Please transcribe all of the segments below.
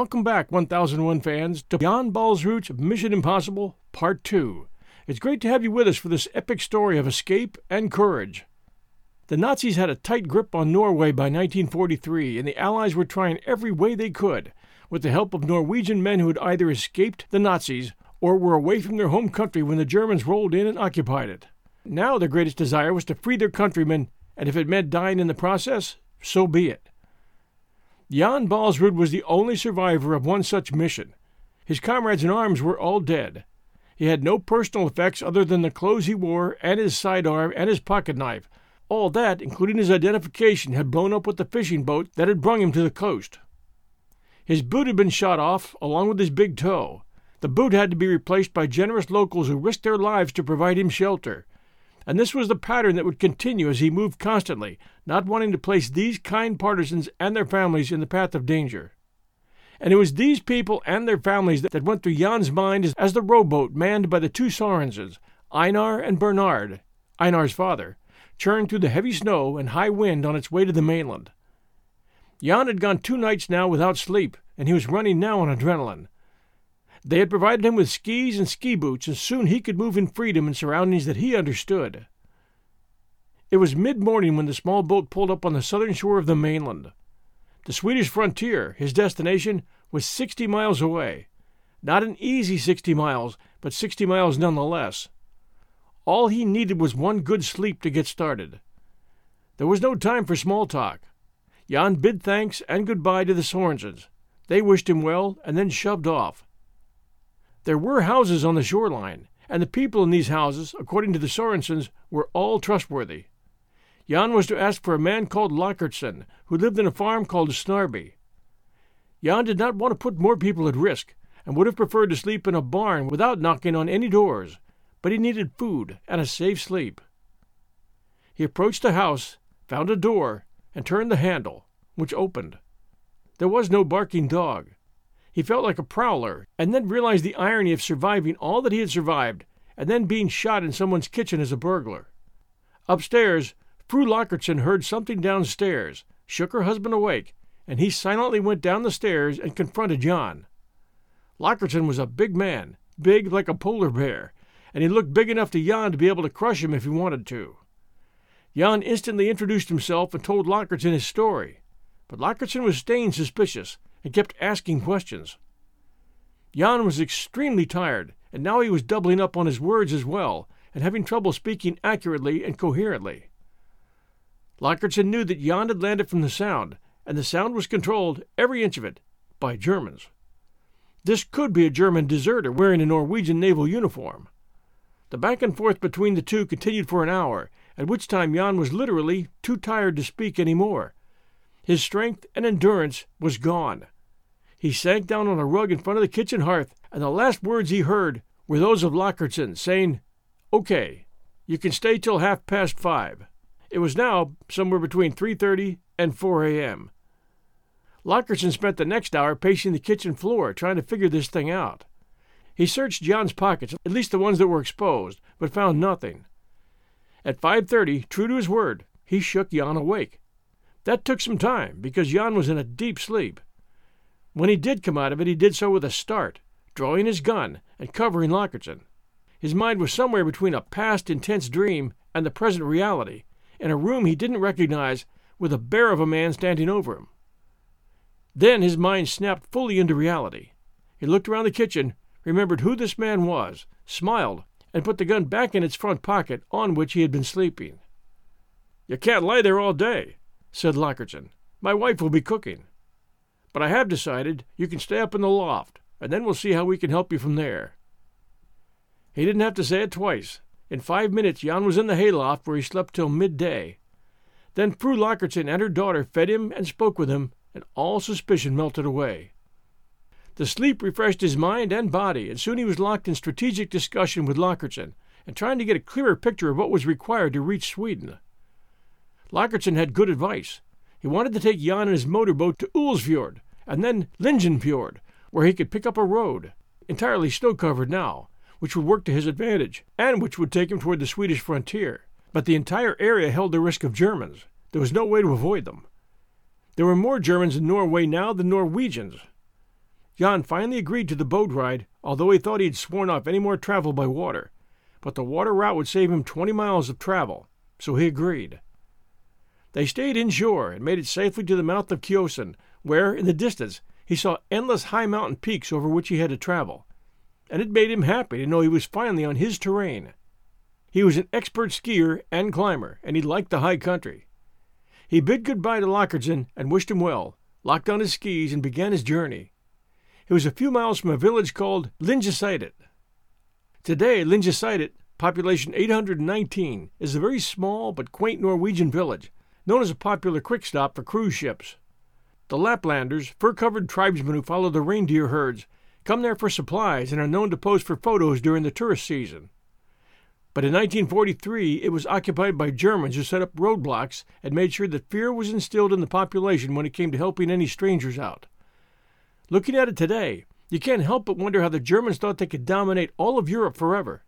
Welcome back, 1001 fans, to Jan Baalsrud's Mission Impossible Part 2. It's great to have you with us for this epic story of escape and courage. The Nazis had a tight grip on Norway by 1943, and the Allies were trying every way they could, with the help of Norwegian men who had either escaped the Nazis or were away from their home country when the Germans rolled in and occupied it. Now their greatest desire was to free their countrymen, and if it meant dying in the process, so be it. Jan Baalsrud was the only survivor of one such mission. His comrades in arms were all dead. He had no personal effects other than the clothes he wore and his sidearm and his pocket knife. All that, including his identification, had blown up with the fishing boat that had brung him to the coast. His boot had been shot off, along with his big toe. The boot had to be replaced by generous locals who risked their lives to provide him shelter and this was the pattern that would continue as he moved constantly, not wanting to place these kind partisans and their families in the path of danger. And it was these people and their families that went through Jan's mind as the rowboat manned by the two Sorensens, Einar and Bernard, Einar's father, churned through the heavy snow and high wind on its way to the mainland. Jan had gone two nights now without sleep, and he was running now on adrenaline. They had provided him with skis and ski boots, and soon he could move in freedom in surroundings that he understood. It was mid morning when the small boat pulled up on the southern shore of the mainland. The Swedish frontier, his destination, was sixty miles away. Not an easy sixty miles, but sixty miles nonetheless. All he needed was one good sleep to get started. There was no time for small talk. Jan bid thanks and goodbye to the Sorensens. They wished him well and then shoved off. There were houses on the shoreline, and the people in these houses, according to the Sorensens, were all trustworthy. Jan was to ask for a man called Lockertson, who lived in a farm called Snarby. Jan did not want to put more people at risk, and would have preferred to sleep in a barn without knocking on any doors, but he needed food and a safe sleep. He approached the house, found a door, and turned the handle, which opened. There was no barking dog. He felt like a prowler, and then realized the irony of surviving all that he had survived, and then being shot in someone's kitchen as a burglar. Upstairs, Fru Lockertson heard something downstairs, shook her husband awake, and he silently went down the stairs and confronted Jan. Lockertson was a big man, big like a polar bear, and he looked big enough to Jan to be able to crush him if he wanted to. Jan instantly introduced himself and told Lockertson his story, but Lockertson was staying suspicious and kept asking questions. Jan was extremely tired, and now he was doubling up on his words as well, and having trouble speaking accurately and coherently. Lockertson knew that Jan had landed from the Sound, and the Sound was controlled, every inch of it, by Germans. This could be a German deserter wearing a Norwegian naval uniform. The back and forth between the two continued for an hour, at which time Jan was literally too tired to speak any more, his strength and endurance was gone. He sank down on a rug in front of the kitchen hearth, and the last words he heard were those of Lockertson saying, Okay, you can stay till half past five. It was now somewhere between 3.30 and 4 a.m. Lockerson spent the next hour pacing the kitchen floor, trying to figure this thing out. He searched Jan's pockets, at least the ones that were exposed, but found nothing. At 5.30, true to his word, he shook Jan awake. That took some time, because Jan was in a deep sleep. When he did come out of it, he did so with a start, drawing his gun and covering Lockertson. His mind was somewhere between a past intense dream and the present reality, in a room he didn't recognize, with a bear of a man standing over him. Then his mind snapped fully into reality. He looked around the kitchen, remembered who this man was, smiled, and put the gun back in its front pocket on which he had been sleeping. You can't lie there all day, said Lockertson. My wife will be cooking. But I have decided you can stay up in the loft, and then we'll see how we can help you from there. He didn't have to say it twice. In five minutes, Jan was in the hayloft where he slept till midday. Then Fru Lockertson and her daughter fed him and spoke with him, and all suspicion melted away. The sleep refreshed his mind and body, and soon he was locked in strategic discussion with Lockertson and trying to get a clearer picture of what was required to reach Sweden. Lockertson had good advice. He wanted to take Jan and his motorboat to Ullsfjord, and then Lyngenfjord, where he could pick up a road, entirely snow covered now, which would work to his advantage, and which would take him toward the Swedish frontier. But the entire area held the risk of Germans. There was no way to avoid them. There were more Germans in Norway now than Norwegians. Jan finally agreed to the boat ride, although he thought he had sworn off any more travel by water. But the water route would save him 20 miles of travel, so he agreed. They stayed inshore and made it safely to the mouth of Kjosen, where, in the distance, he saw endless high mountain peaks over which he had to travel. And it made him happy to know he was finally on his terrain. He was an expert skier and climber, and he liked the high country. He bid goodbye to Lockertsen and wished him well, locked on his skis, and began his journey. It was a few miles from a village called Lyngseidet. Today, Lyngseidet, population 819, is a very small but quaint Norwegian village, known as a popular quick stop for cruise ships. The Laplanders, fur covered tribesmen who follow the reindeer herds, come there for supplies and are known to pose for photos during the tourist season. But in 1943, it was occupied by Germans who set up roadblocks and made sure that fear was instilled in the population when it came to helping any strangers out. Looking at it today, you can't help but wonder how the Germans thought they could dominate all of Europe forever.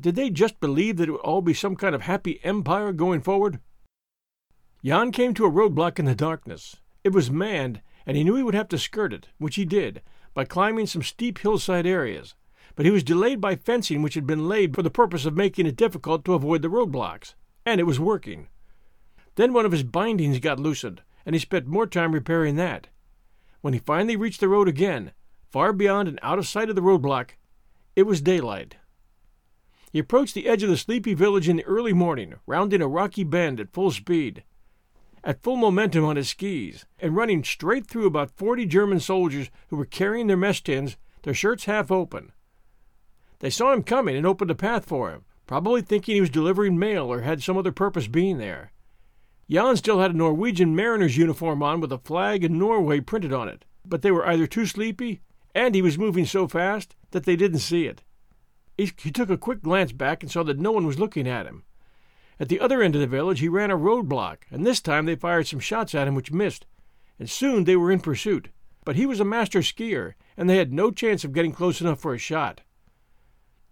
Did they just believe that it would all be some kind of happy empire going forward? Jan came to a roadblock in the darkness. It was manned, and he knew he would have to skirt it, which he did, by climbing some steep hillside areas but he was delayed by fencing which had been laid for the purpose of making it difficult to avoid the roadblocks, and it was working. Then one of his bindings got loosened, and he spent more time repairing that. When he finally reached the road again, far beyond and out of sight of the roadblock, it was daylight. He approached the edge of the sleepy village in the early morning, rounding a rocky bend at full speed. At full momentum on his skis, and running straight through about forty German soldiers who were carrying their mess tins, their shirts half open, they saw him coming and opened a path for him, probably thinking he was delivering mail or had some other purpose being there. Jan still had a Norwegian mariner's uniform on with a flag and Norway printed on it, but they were either too sleepy, and he was moving so fast that they didn't see it. He took a quick glance back and saw that no one was looking at him. At the other end of the village he ran a roadblock, and this time they fired some shots at him which missed, and soon they were in pursuit. But he was a master skier, and they had no chance of getting close enough for a shot.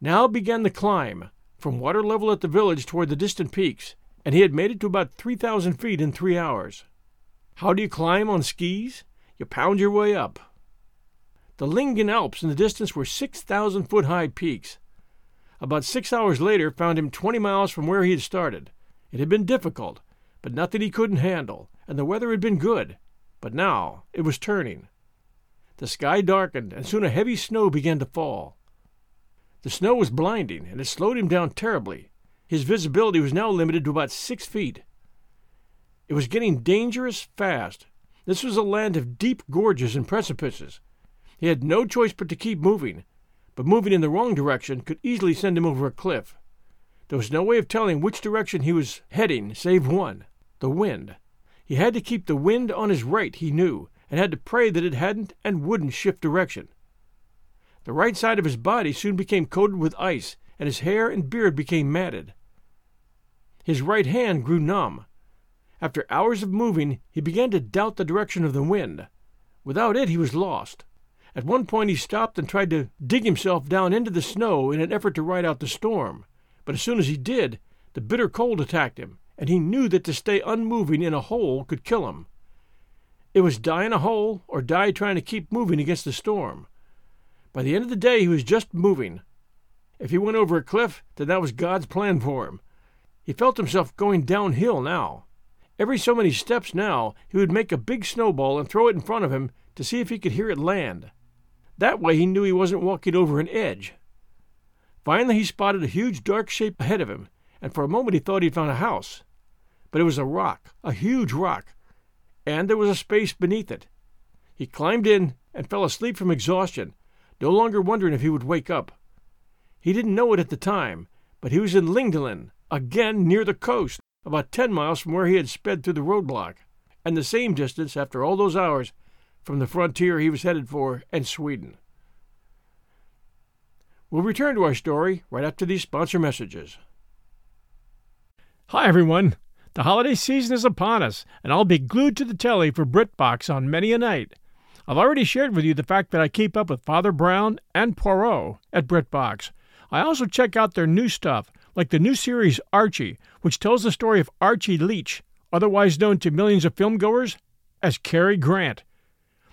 Now began the climb, from water level at the village toward the distant peaks, and he had made it to about 3,000 feet in three hours. How do you climb on skis? You pound your way up. The Lyngen Alps in the distance were 6,000 foot high peaks. About six hours later found him 20 miles from where he had started. It had been difficult, but nothing he couldn't handle, and the weather had been good. But now it was turning. The sky darkened, and soon a heavy snow began to fall. The snow was blinding, and it slowed him down terribly. His visibility was now limited to about six feet. It was getting dangerous fast. This was a land of deep gorges and precipices. He had no choice but to keep moving, but moving in the wrong direction could easily send him over a cliff. There was no way of telling which direction he was heading save one the wind. He had to keep the wind on his right, he knew, and had to pray that it hadn't and wouldn't shift direction. The right side of his body soon became coated with ice, and his hair and beard became matted. His right hand grew numb. After hours of moving, he began to doubt the direction of the wind. Without it, he was lost. At one point, he stopped and tried to dig himself down into the snow in an effort to ride out the storm. But as soon as he did, the bitter cold attacked him, and he knew that to stay unmoving in a hole could kill him. It was die in a hole or die trying to keep moving against the storm. By the end of the day, he was just moving. If he went over a cliff, then that was God's plan for him. He felt himself going downhill now. Every so many steps now, he would make a big snowball and throw it in front of him to see if he could hear it land. That way he knew he wasn't walking over an edge. Finally, he spotted a huge dark shape ahead of him, and for a moment he thought he'd found a house. But it was a rock, a huge rock, and there was a space beneath it. He climbed in and fell asleep from exhaustion, no longer wondering if he would wake up. He didn't know it at the time, but he was in Lyngdalen, again near the coast, about ten miles from where he had sped through the roadblock, and the same distance, after all those hours, from the frontier he was headed for and Sweden. We'll return to our story right after these sponsor messages. Hi, everyone. The holiday season is upon us, and I'll be glued to the telly for BritBox on many a night. I've already shared with you the fact that I keep up with Father Brown and Poirot at BritBox. I also check out their new stuff, like the new series Archie, which tells the story of Archie Leach, otherwise known to millions of filmgoers as Cary Grant.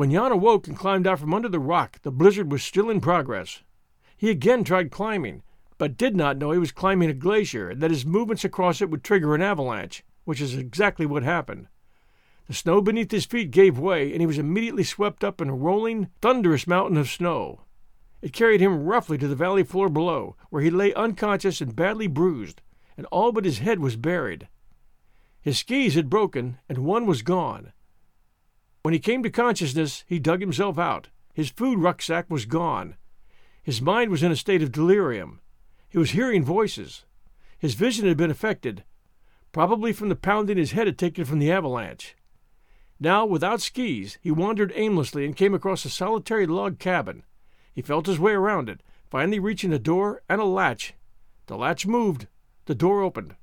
When Jan awoke and climbed out from under the rock, the blizzard was still in progress. He again tried climbing, but did not know he was climbing a glacier and that his movements across it would trigger an avalanche, which is exactly what happened. The snow beneath his feet gave way, and he was immediately swept up in a rolling, thunderous mountain of snow. It carried him roughly to the valley floor below, where he lay unconscious and badly bruised, and all but his head was buried. His skis had broken, and one was gone. When he came to consciousness, he dug himself out. His food rucksack was gone. His mind was in a state of delirium. He was hearing voices. His vision had been affected, probably from the pounding his head had taken from the avalanche. Now, without skis, he wandered aimlessly and came across a solitary log cabin. He felt his way around it, finally reaching a door and a latch. The latch moved, the door opened,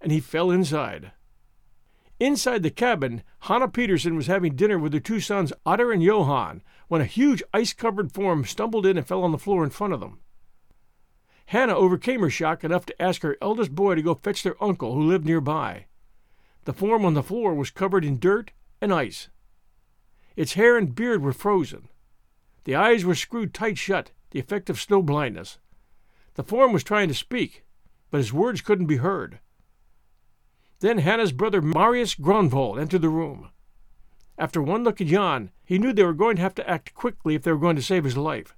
and he fell inside. Inside the cabin, Hanna Peterson was having dinner with her two sons, Otter and Johann, when a huge ice covered form stumbled in and fell on the floor in front of them. Hannah overcame her shock enough to ask her eldest boy to go fetch their uncle, who lived nearby. The form on the floor was covered in dirt and ice. Its hair and beard were frozen. The eyes were screwed tight shut, the effect of snow blindness. The form was trying to speak, but his words couldn't be heard. Then Hannah's brother Marius Gronvold entered the room. After one look at Jan, he knew they were going to have to act quickly if they were going to save his life.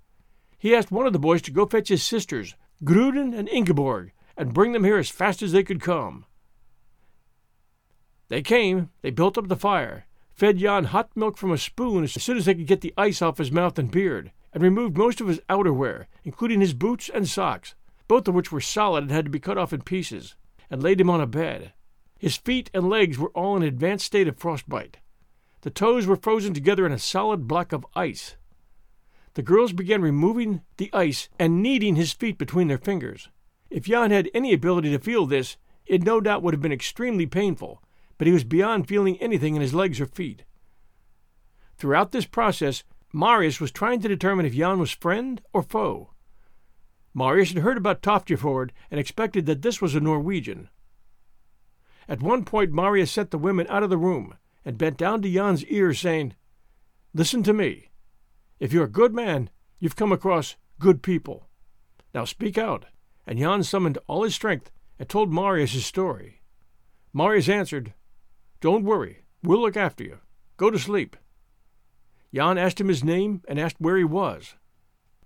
He asked one of the boys to go fetch his sisters, Gruden and Ingeborg, and bring them here as fast as they could come. They came, they built up the fire, fed Jan hot milk from a spoon as soon as they could get the ice off his mouth and beard, and removed most of his outerwear, including his boots and socks, both of which were solid and had to be cut off in pieces, and laid him on a bed. His feet and legs were all in an advanced state of frostbite. The toes were frozen together in a solid block of ice. The girls began removing the ice and kneading his feet between their fingers. If Jan had any ability to feel this, it no doubt would have been extremely painful, but he was beyond feeling anything in his legs or feet. Throughout this process, Marius was trying to determine if Jan was friend or foe. Marius had heard about Toftegård and expected that this was a Norwegian. At one point, Marius sent the women out of the room and bent down to Jan's ear, saying, Listen to me. If you're a good man, you've come across good people. Now speak out. And Jan summoned all his strength and told Marius his story. Marius answered, don't worry, we'll look after you. Go to sleep. Jan asked him his name and asked where he was.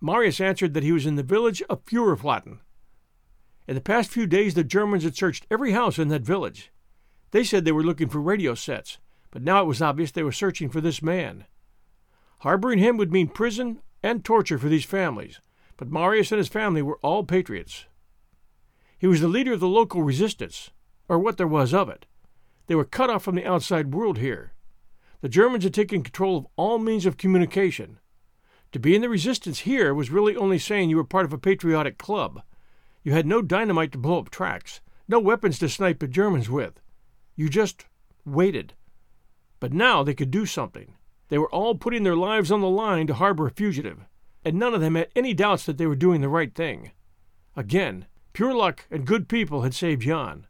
Marius answered that he was in the village of Furuflatten. In the past few days, the Germans had searched every house in that village. They said they were looking for radio sets, but now it was obvious they were searching for this man. Harboring him would mean prison and torture for these families, but Marius and his family were all patriots. He was the leader of the local resistance, or what there was of it. They were cut off from the outside world here. The Germans had taken control of all means of communication. To be in the resistance here was really only saying you were part of a patriotic club. You had no dynamite to blow up tracks, no weapons to snipe the Germans with. You just waited. But now they could do something. They were all putting their lives on the line to harbor a fugitive, and none of them had any doubts that they were doing the right thing. Again, pure luck and good people had saved Jan.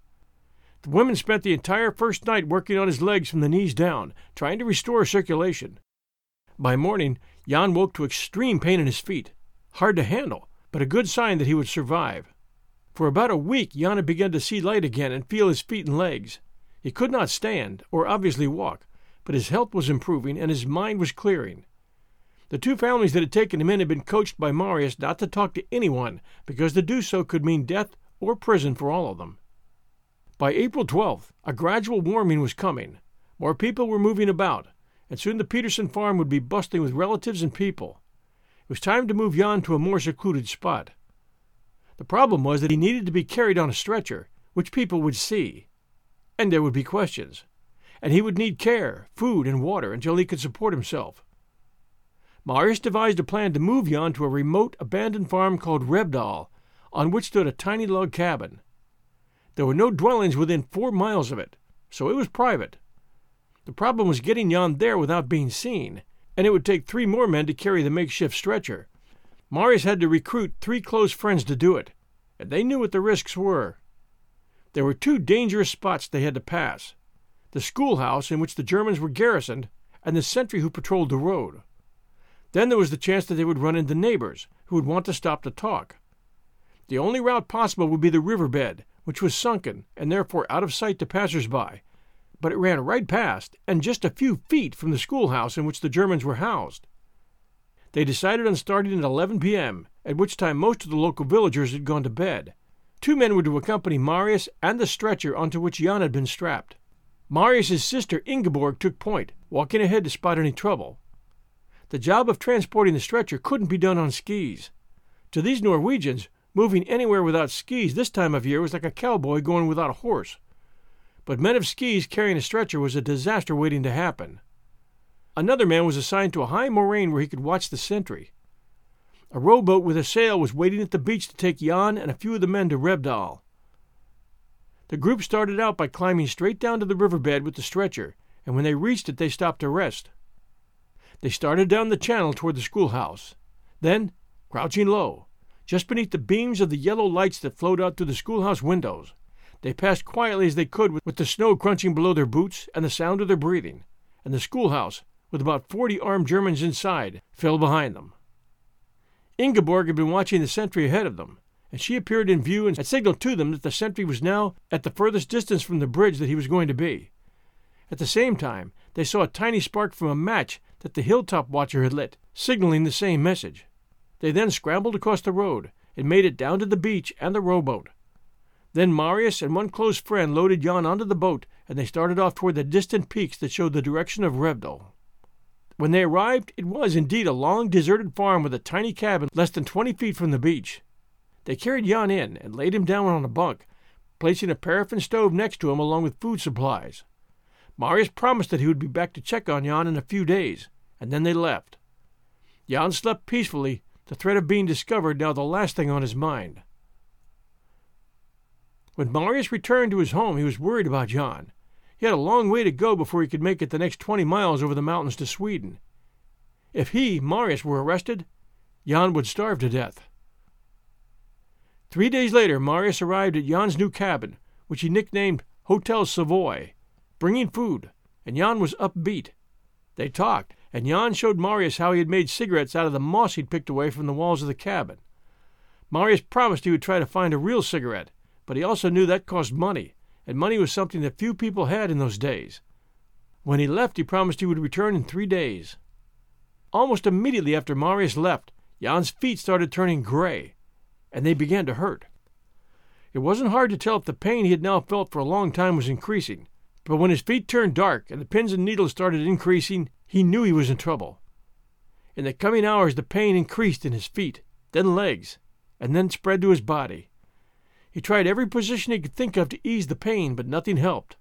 The women spent the entire first night working on his legs from the knees down, trying to restore circulation. By morning, Jan woke to extreme pain in his feet. Hard to handle, but a good sign that he would survive. For about a week, Jan had begun to see light again and feel his feet and legs. He could not stand, or obviously walk, but his health was improving and his mind was clearing. The two families that had taken him in had been coached by Marius not to talk to anyone, because to do so could mean death or prison for all of them. By April 12th, a gradual warming was coming. More people were moving about, and soon the Peterson farm would be bustling with relatives and people. It was time to move Jan to a more secluded spot. The problem was that he needed to be carried on a stretcher, which people would see. And there would be questions. And he would need care, food, and water until he could support himself. Marius devised a plan to move Jan to a remote, abandoned farm called Rebdal, on which stood a tiny log cabin. There were no dwellings within four miles of it, so it was private. The problem was getting Jan there without being seen, and it would take three more men to carry the makeshift stretcher. Marius had to recruit three close friends to do it, and they knew what the risks were. There were two dangerous spots they had to pass the schoolhouse in which the Germans were garrisoned, and the sentry who patrolled the road. Then there was the chance that they would run into neighbors who would want to stop to talk. The only route possible would be the riverbed, which was sunken and therefore out of sight to passers-by, but it ran right past and just a few feet from the schoolhouse in which the Germans were housed. They decided on starting at 11 p.m., at which time most of the local villagers had gone to bed. Two men were to accompany Marius and the stretcher onto which Jan had been strapped. Marius's sister Ingeborg took point, walking ahead to spot any trouble. The job of transporting the stretcher couldn't be done on skis. To these Norwegians, Moving anywhere without skis this time of year was like a cowboy going without a horse. But men of skis carrying a stretcher was a disaster waiting to happen. Another man was assigned to a high moraine where he could watch the sentry. A rowboat with a sail was waiting at the beach to take Jan and a few of the men to Rebdal. The group started out by climbing straight down to the riverbed with the stretcher, and when they reached it, they stopped to rest. They started down the channel toward the schoolhouse. Then, crouching low, just beneath the beams of the yellow lights that flowed out through the schoolhouse windows. They passed quietly as they could with the snow crunching below their boots and the sound of their breathing, and the schoolhouse, with about forty armed Germans inside, fell behind them. Ingeborg had been watching the sentry ahead of them, and she appeared in view and had signaled to them that the sentry was now at the furthest distance from the bridge that he was going to be. At the same time, they saw a tiny spark from a match that the hilltop watcher had lit, signaling the same message. They then scrambled across the road and made it down to the beach and the rowboat. Then Marius and one close friend loaded Jan onto the boat, and they started off toward the distant peaks that showed the direction of Rebdal. When they arrived, it was indeed a long, deserted farm with a tiny cabin less than twenty feet from the beach. They carried Jan in and laid him down on a bunk, placing a paraffin stove next to him along with food supplies. Marius promised that he would be back to check on Jan in a few days, and then they left. Jan slept peacefully the threat of being discovered now the last thing on his mind. When Marius returned to his home, he was worried about Jan. He had a long way to go before he could make it the next twenty miles over the mountains to Sweden. If he, Marius, were arrested, Jan would starve to death. Three days later, Marius arrived at Jan's new cabin, which he nicknamed Hotel Savoy, bringing food, and Jan was upbeat. They talked, and Jan showed Marius how he had made cigarettes out of the moss he'd picked away from the walls of the cabin. Marius promised he would try to find a real cigarette, but he also knew that cost money, and money was something that few people had in those days. When he left, he promised he would return in three days. Almost immediately after Marius left, Jan's feet started turning gray, and they began to hurt. It wasn't hard to tell if the pain he had now felt for a long time was increasing, but when his feet turned dark and the pins and needles started increasing, he knew he was in trouble. In the coming hours, the pain increased in his feet, then legs, and then spread to his body. He tried every position he could think of to ease the pain, but nothing helped.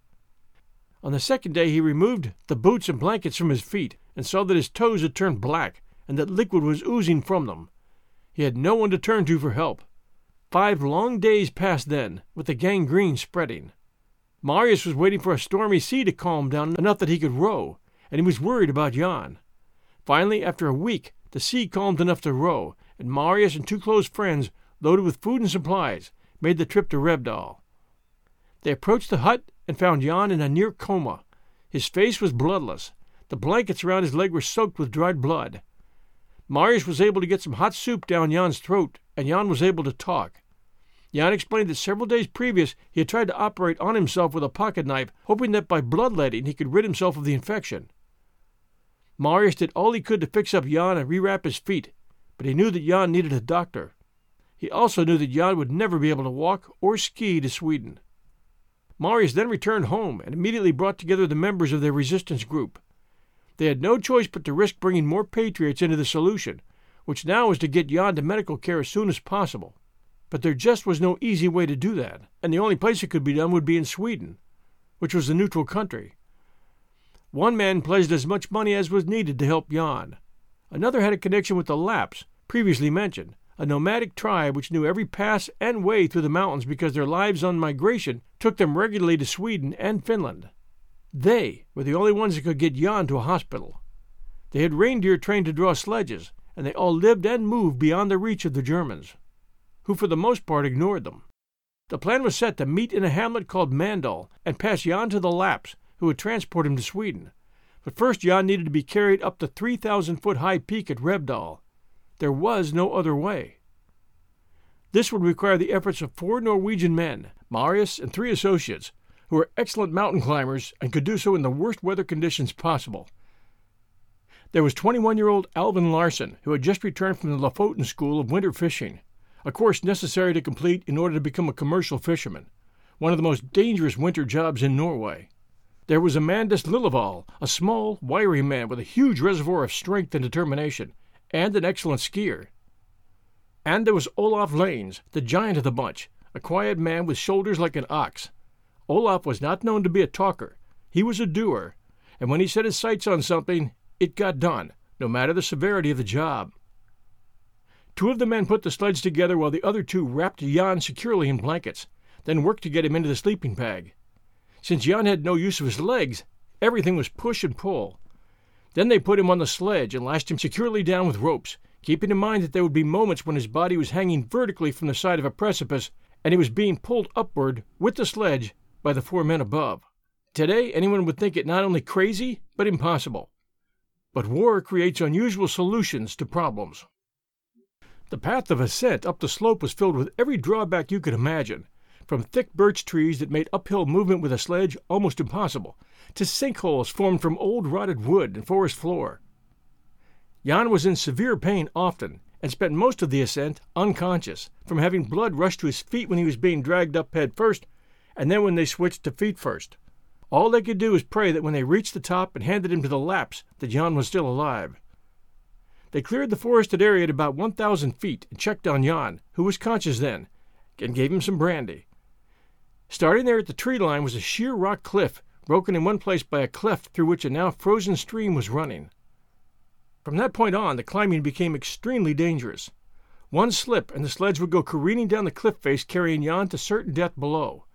On the second day, he removed the boots and blankets from his feet and saw that his toes had turned black and that liquid was oozing from them. He had no one to turn to for help. Five long days passed then, with the gangrene spreading. Marius was waiting for a stormy sea to calm down enough that he could row, and he was worried about Jan. Finally, after a week, the sea calmed enough to row, and Marius and two close friends, loaded with food and supplies, made the trip to Rebdal. They approached the hut and found Jan in a near coma. His face was bloodless. The blankets around his leg were soaked with dried blood. Marius was able to get some hot soup down Jan's throat, and Jan was able to talk. Jan explained that several days previous he had tried to operate on himself with a pocket knife, hoping that by bloodletting he could rid himself of the infection. Marius did all he could to fix up Jan and rewrap his feet, but he knew that Jan needed a doctor. He also knew that Jan would never be able to walk or ski to Sweden. Marius then returned home and immediately brought together the members of their resistance group. They had no choice but to risk bringing more patriots into the solution, which now was to get Jan to medical care as soon as possible. But there just was no easy way to do that, and the only place it could be done would be in Sweden, which was a neutral country. One man pledged as much money as was needed to help Jan. Another had a connection with the Lapps, previously mentioned, a nomadic tribe which knew every pass and way through the mountains because their lives on migration took them regularly to Sweden and Finland. They were the only ones that could get Jan to a hospital. They had reindeer trained to draw sledges, and they all lived and moved beyond the reach of the Germans, who for the most part ignored them. The plan was set to meet in a hamlet called Mandal and pass Jan to the Lapps, who would transport him to Sweden. But first Jan needed to be carried up the 3,000 foot high peak at Rebdal. There was no other way. This would require the efforts of four Norwegian men, Marius and three associates, who were excellent mountain climbers and could do so in the worst weather conditions possible. There was 21 year old Alvin Larsen, who had just returned from the Lofoten School of Winter Fishing, a course necessary to complete in order to become a commercial fisherman, one of the most dangerous winter jobs in Norway. There was Amandus Lillevall, a small, wiry man with a huge reservoir of strength and determination, and an excellent skier. And there was Olaf Lanes, the giant of the bunch, a quiet man with shoulders like an ox. Olaf was not known to be a talker. He was a doer, and when he set his sights on something, it got done, no matter the severity of the job. Two of the men put the sleds together while the other two wrapped Jan securely in blankets, then worked to get him into the sleeping bag. Since Jan had no use of his legs, everything was push and pull. Then they put him on the sledge and lashed him securely down with ropes, keeping in mind that there would be moments when his body was hanging vertically from the side of a precipice and he was being pulled upward with the sledge by the four men above. Today, anyone would think it not only crazy, but impossible. But war creates unusual solutions to problems. The path of ascent up the slope was filled with every drawback you could imagine, from thick birch trees that made uphill movement with a sledge almost impossible, to sinkholes formed from old rotted wood and forest floor. Jan was in severe pain often, and spent most of the ascent unconscious, from having blood rush to his feet when he was being dragged up head first, and then when they switched to feet first. All they could do was pray that when they reached the top and handed him to the Lapps, that Jan was still alive. They cleared the forested area at about 1,000 feet and checked on Jan, who was conscious then, and gave him some brandy. Starting there at the tree line was a sheer rock cliff, broken in one place by a cleft through which a now frozen stream was running. From that point on, the climbing became extremely dangerous. One slip and the sledge would go careening down the cliff face, carrying Jan to certain death below.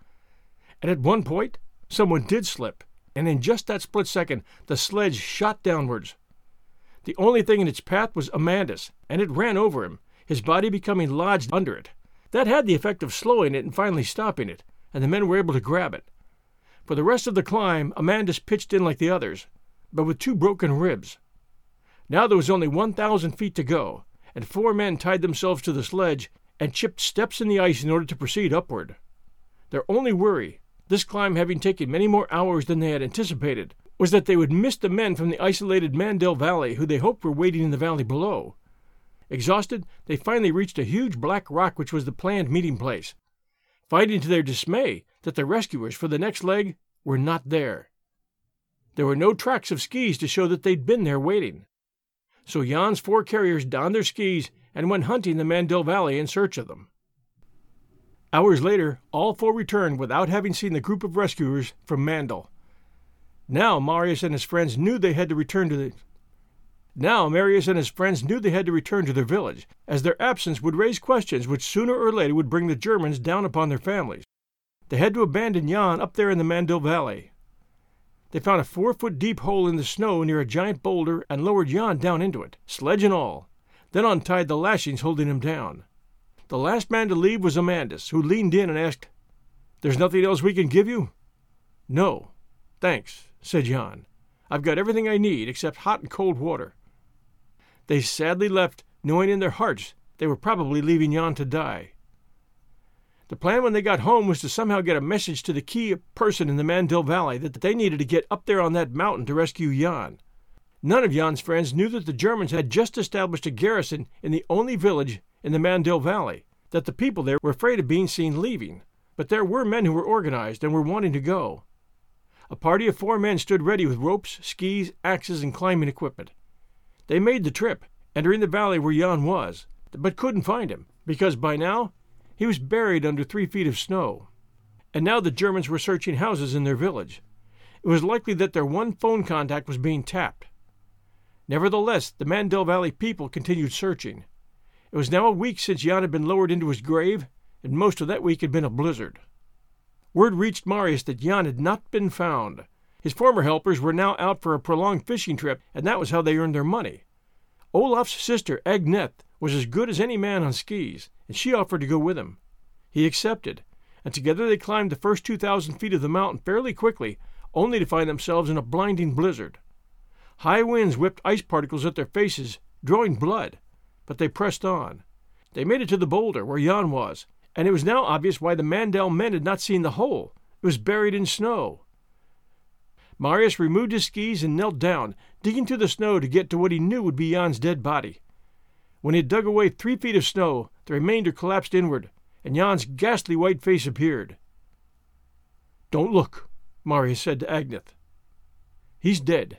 And at one point, someone did slip, and in just that split second, the sledge shot downwards. The only thing in its path was Amandus, and it ran over him, his body becoming lodged under it. That had the effect of slowing it and finally stopping it, and the men were able to grab it. For the rest of the climb, Amandus pitched in like the others, but with two broken ribs. Now there was only 1,000 feet to go, and four men tied themselves to the sledge and chipped steps in the ice in order to proceed upward. Their only worry, this climb having taken many more hours than they had anticipated, was that they would miss the men from the isolated Mandel Valley who they hoped were waiting in the valley below. Exhausted, they finally reached a huge black rock which was the planned meeting place, finding to their dismay that the rescuers for the next leg were not there. There were no tracks of skis to show that they'd been there waiting. So Jan's four carriers donned their skis and went hunting the Mandel Valley in search of them. Hours later, all four returned without having seen the group of rescuers from Mandel. Now Marius and his friends knew they had to return to the now Marius and his friends knew they had to return to their village, as their absence would raise questions which sooner or later would bring the Germans down upon their families. They had to abandon Jan up there in the Mandel Valley. They found a four foot deep hole in the snow near a giant boulder and lowered Jan down into it, sledge and all, then untied the lashings holding him down. The last man to leave was Amandus, who leaned in and asked, There's nothing else we can give you? No, thanks, said Jan. I've got everything I need except hot and cold water. They sadly left, knowing in their hearts they were probably leaving Jan to die. The plan when they got home was to somehow get a message to the key person in the Mandel Valley that they needed to get up there on that mountain to rescue Jan. None of Jan's friends knew that the Germans had just established a garrison in the only village in the Mandel Valley, that the people there were afraid of being seen leaving, but there were men who were organized and were wanting to go. A party of four men stood ready with ropes, skis, axes, and climbing equipment. They made the trip, entering the valley where Jan was, but couldn't find him, because by now he was buried under three feet of snow. And now the Germans were searching houses in their village. It was likely that their one phone contact was being tapped. Nevertheless, the Mandel Valley people continued searching. It was now a week since Jan had been lowered into his grave, and most of that week had been a blizzard. Word reached Marius that Jan had not been found. His former helpers were now out for a prolonged fishing trip, and that was how they earned their money. Olaf's sister, Agneth, was as good as any man on skis, and she offered to go with him. He accepted, and together they climbed the first 2,000 feet of the mountain fairly quickly, only to find themselves in a blinding blizzard. High winds whipped ice particles at their faces, drawing blood, but they pressed on. They made it to the boulder where Jan was, and it was now obvious why the Mandel men had not seen the hole. It was buried in snow. Marius removed his skis and knelt down, digging through the snow to get to what he knew would be Jan's dead body. When he had dug away three feet of snow, the remainder collapsed inward, and Jan's ghastly white face appeared. Don't look, Marius said to Agneth. He's dead.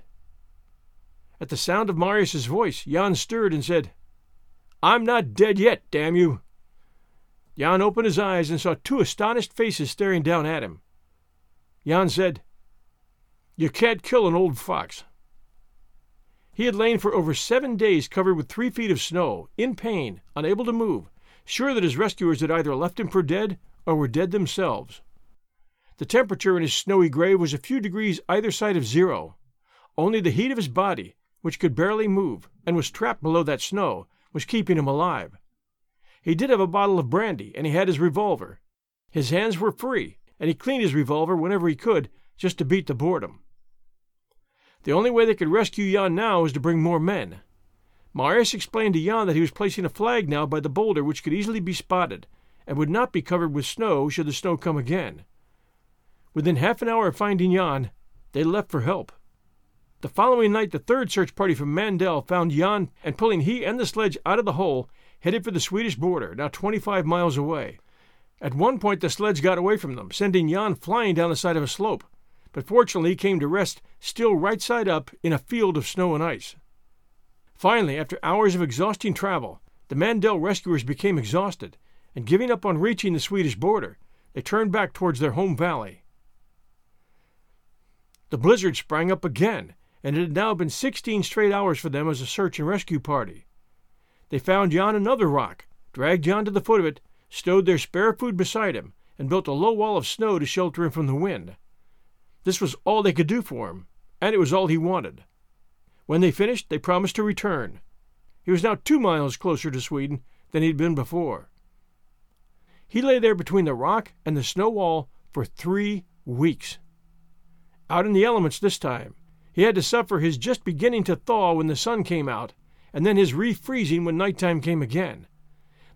At the sound of Marius's voice, Jan stirred and said, I'm not dead yet, damn you. Jan opened his eyes and saw two astonished faces staring down at him. Jan said, You can't kill an old fox. He had lain for over seven days covered with three feet of snow, in pain, unable to move, sure that his rescuers had either left him for dead or were dead themselves. The temperature in his snowy grave was a few degrees either side of zero. Only the heat of his body, which could barely move and was trapped below that snow, was keeping him alive. He did have a bottle of brandy, and he had his revolver. His hands were free, and he cleaned his revolver whenever he could, just to beat the boredom. The only way they could rescue Jan now was to bring more men. Marius explained to Jan that he was placing a flag now by the boulder which could easily be spotted, and would not be covered with snow should the snow come again. Within half an hour of finding Jan, they left for help. The following night, the third search party from Mandel found Jan, and pulling he and the sledge out of the hole, headed for the Swedish border, now 25 miles away. At one point, the sledge got away from them, sending Jan flying down the side of a slope, but fortunately he came to rest still right side up in a field of snow and ice. Finally, after hours of exhausting travel, the Mandel rescuers became exhausted, and giving up on reaching the Swedish border, they turned back towards their home valley. The blizzard sprang up again, and it had now been 16 straight hours for them as a search and rescue party. They found Jan another rock, dragged Jan to the foot of it, stowed their spare food beside him, and built a low wall of snow to shelter him from the wind. This was all they could do for him, and it was all he wanted. When they finished, they promised to return. He was now two miles closer to Sweden than he'd been before. He lay there between the rock and the snow wall for three weeks. Out in the elements this time, he had to suffer his just beginning to thaw when the sun came out, and then his refreezing when nighttime came again.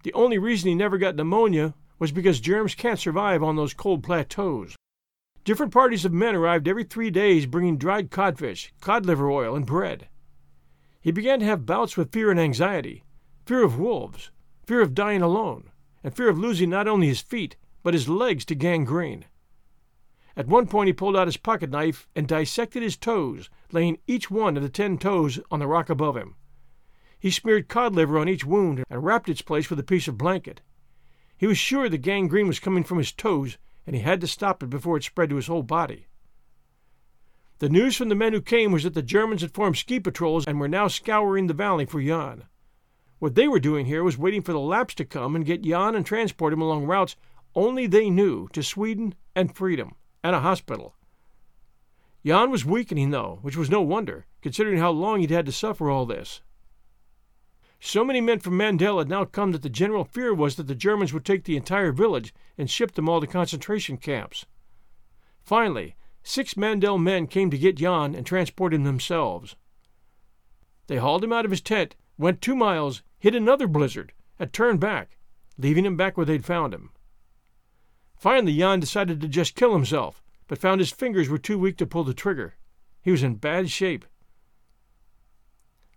The only reason he never got pneumonia was because germs can't survive on those cold plateaus. Different parties of men arrived every three days bringing dried codfish, cod liver oil, and bread. He began to have bouts with fear and anxiety fear of wolves, fear of dying alone, and fear of losing not only his feet, but his legs to gangrene. At one point, he pulled out his pocket knife and dissected his toes, laying each one of the ten toes on the rock above him. He smeared cod liver on each wound and wrapped its place with a piece of blanket. He was sure the gangrene was coming from his toes, and he had to stop it before it spread to his whole body. The news from the men who came was that the Germans had formed ski patrols and were now scouring the valley for Jan. What they were doing here was waiting for the Lapps to come and get Jan and transport him along routes only they knew to Sweden and freedom and a hospital. Jan was weakening, though, which was no wonder, considering how long he'd had to suffer all this. So many men from Mandel had now come that the general fear was that the Germans would take the entire village and ship them all to concentration camps. Finally, six Mandel men came to get Jan and transport him themselves. They hauled him out of his tent, went two miles, hit another blizzard, and turned back, leaving him back where they'd found him. Finally, Jan decided to just kill himself, but found his fingers were too weak to pull the trigger. He was in bad shape.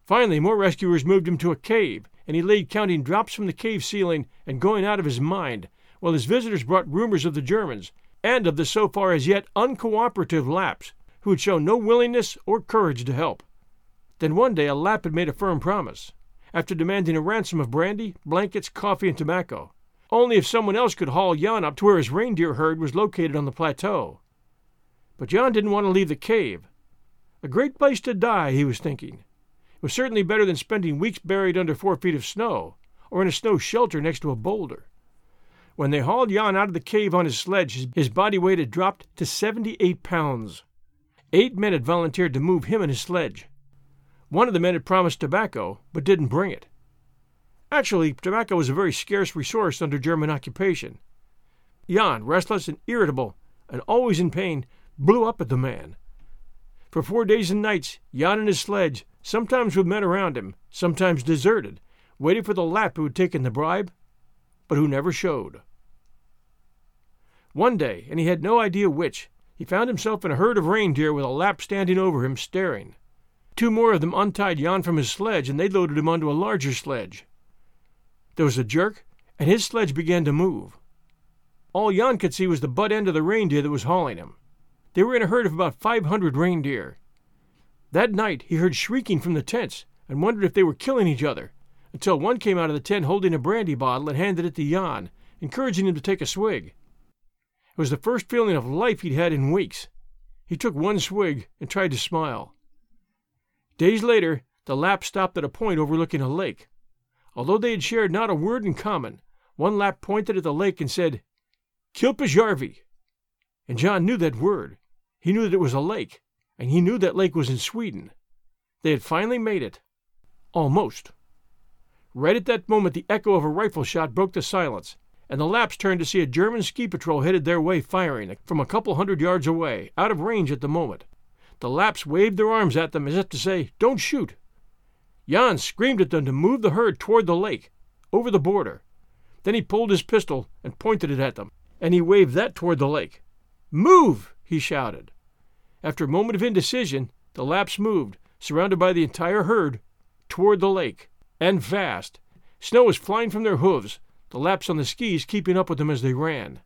Finally, more rescuers moved him to a cave, and he lay counting drops from the cave ceiling and going out of his mind, while his visitors brought rumors of the Germans and of the so far as yet uncooperative Lapps, who had shown no willingness or courage to help. Then one day a Lapp had made a firm promise, after demanding a ransom of brandy, blankets, coffee, and tobacco, only if someone else could haul Jan up to where his reindeer herd was located on the plateau. But Jan didn't want to leave the cave. A great place to die, he was thinking. It was certainly better than spending weeks buried under four feet of snow, or in a snow shelter next to a boulder. When they hauled Jan out of the cave on his sledge, his body weight had dropped to 78 pounds. Eight men had volunteered to move him and his sledge. One of the men had promised tobacco, but didn't bring it. Actually, tobacco was a very scarce resource under German occupation. Jan, restless and irritable, and always in pain, blew up at the man. For four days and nights, Jan and his sledge, sometimes with men around him, sometimes deserted, waited for the Lapp who had taken the bribe, but who never showed. One day, and he had no idea which, he found himself in a herd of reindeer with a Lapp standing over him, staring. Two more of them untied Jan from his sledge, and they loaded him onto a larger sledge. There was a jerk, and his sledge began to move. All Jan could see was the butt end of the reindeer that was hauling him. They were in a herd of about 500 reindeer. That night he heard shrieking from the tents and wondered if they were killing each other, until one came out of the tent holding a brandy bottle and handed it to Jan, encouraging him to take a swig. It was the first feeling of life he'd had in weeks. He took one swig and tried to smile. Days later, the Lapp stopped at a point overlooking a lake. Although they had shared not a word in common, one Lapp pointed at the lake and said, Kilpisjärvi. And Jan knew that word. He knew that it was a lake, and he knew that lake was in Sweden. They had finally made it. Almost. Right at that moment, the echo of a rifle shot broke the silence, and the Lapps turned to see a German ski patrol headed their way firing from a couple hundred yards away, out of range at the moment. The Lapps waved their arms at them as if to say, Don't shoot. Jan screamed at them to move the herd toward the lake, over the border. Then he pulled his pistol and pointed it at them, and he waved that toward the lake. Move! He shouted. After a moment of indecision, the Lapps moved, surrounded by the entire herd, toward the lake, and fast. Snow was flying from their hooves, the Lapps on the skis keeping up with them as they ran.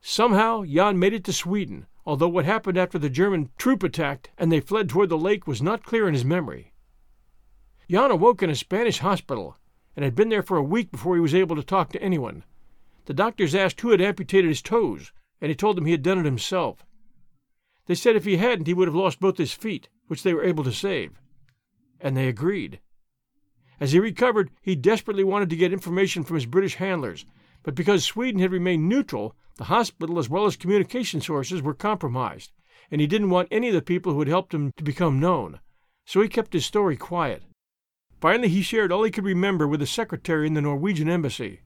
Somehow Jan made it to Sweden, although what happened after the German troop attacked and they fled toward the lake was not clear in his memory. Jan awoke in a Spanish hospital and had been there for a week before he was able to talk to anyone. The doctors asked who had amputated his toes, and he told them he had done it himself. They said if he hadn't, he would have lost both his feet, which they were able to save. And they agreed. As he recovered, he desperately wanted to get information from his British handlers, but because Sweden had remained neutral, the hospital as well as communication sources were compromised, and he didn't want any of the people who had helped him to become known, so he kept his story quiet. Finally, he shared all he could remember with the secretary in the Norwegian embassy.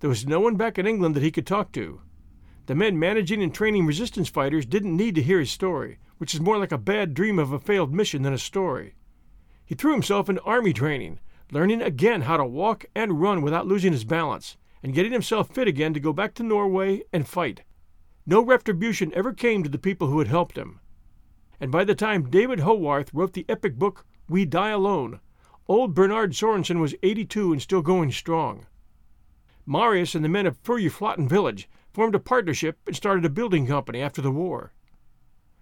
There was no one back in England that he could talk to. The men managing and training resistance fighters didn't need to hear his story, which is more like a bad dream of a failed mission than a story. He threw himself into army training, learning again how to walk and run without losing his balance, and getting himself fit again to go back to Norway and fight. No retribution ever came to the people who had helped him. And by the time David Howarth wrote the epic book We Die Alone, old Bernard Sorensen was 82 and still going strong. Marius and the men of Furuflatten village formed a partnership and started a building company after the war.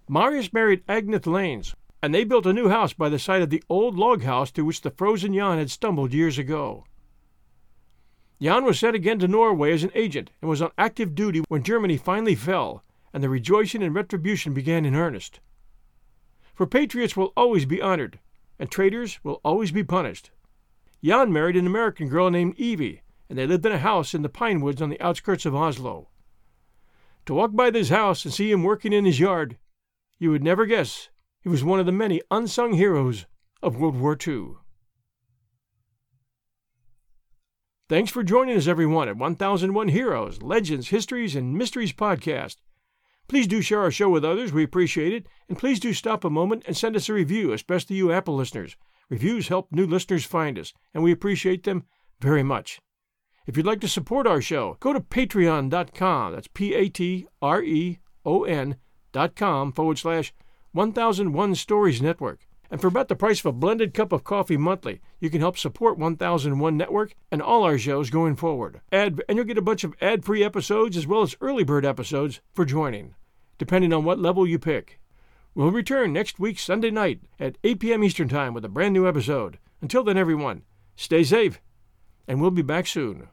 Marius married Agnes Lanes, and they built a new house by the side of the old log house to which the frozen Jan had stumbled years ago. Jan was sent again to Norway as an agent and was on active duty when Germany finally fell and the rejoicing and retribution began in earnest. For patriots will always be honored, and traitors will always be punished. Jan married an American girl named Evie, and they lived in a house in the pine woods on the outskirts of Oslo. To walk by this house and see him working in his yard, you would never guess he was one of the many unsung heroes of World War II. Thanks for joining us, everyone, at 1001 Heroes, Legends, Histories, and Mysteries podcast. Please do share our show with others. We appreciate it. And please do stop a moment and send us a review, especially you Apple listeners. Reviews help new listeners find us, and we appreciate them very much. If you'd like to support our show, go to patreon.com. That's P A T R E O N dot com forward slash 1001 Stories Network And for about the price of a blended cup of coffee monthly, you can help support 1001 Network and all our shows going forward. Ad, and you'll get a bunch of ad free episodes as well as early bird episodes for joining, depending on what level you pick. We'll return next week, Sunday night at 8 p.m. Eastern Time with a brand new episode. Until then, everyone, stay safe, and we'll be back soon.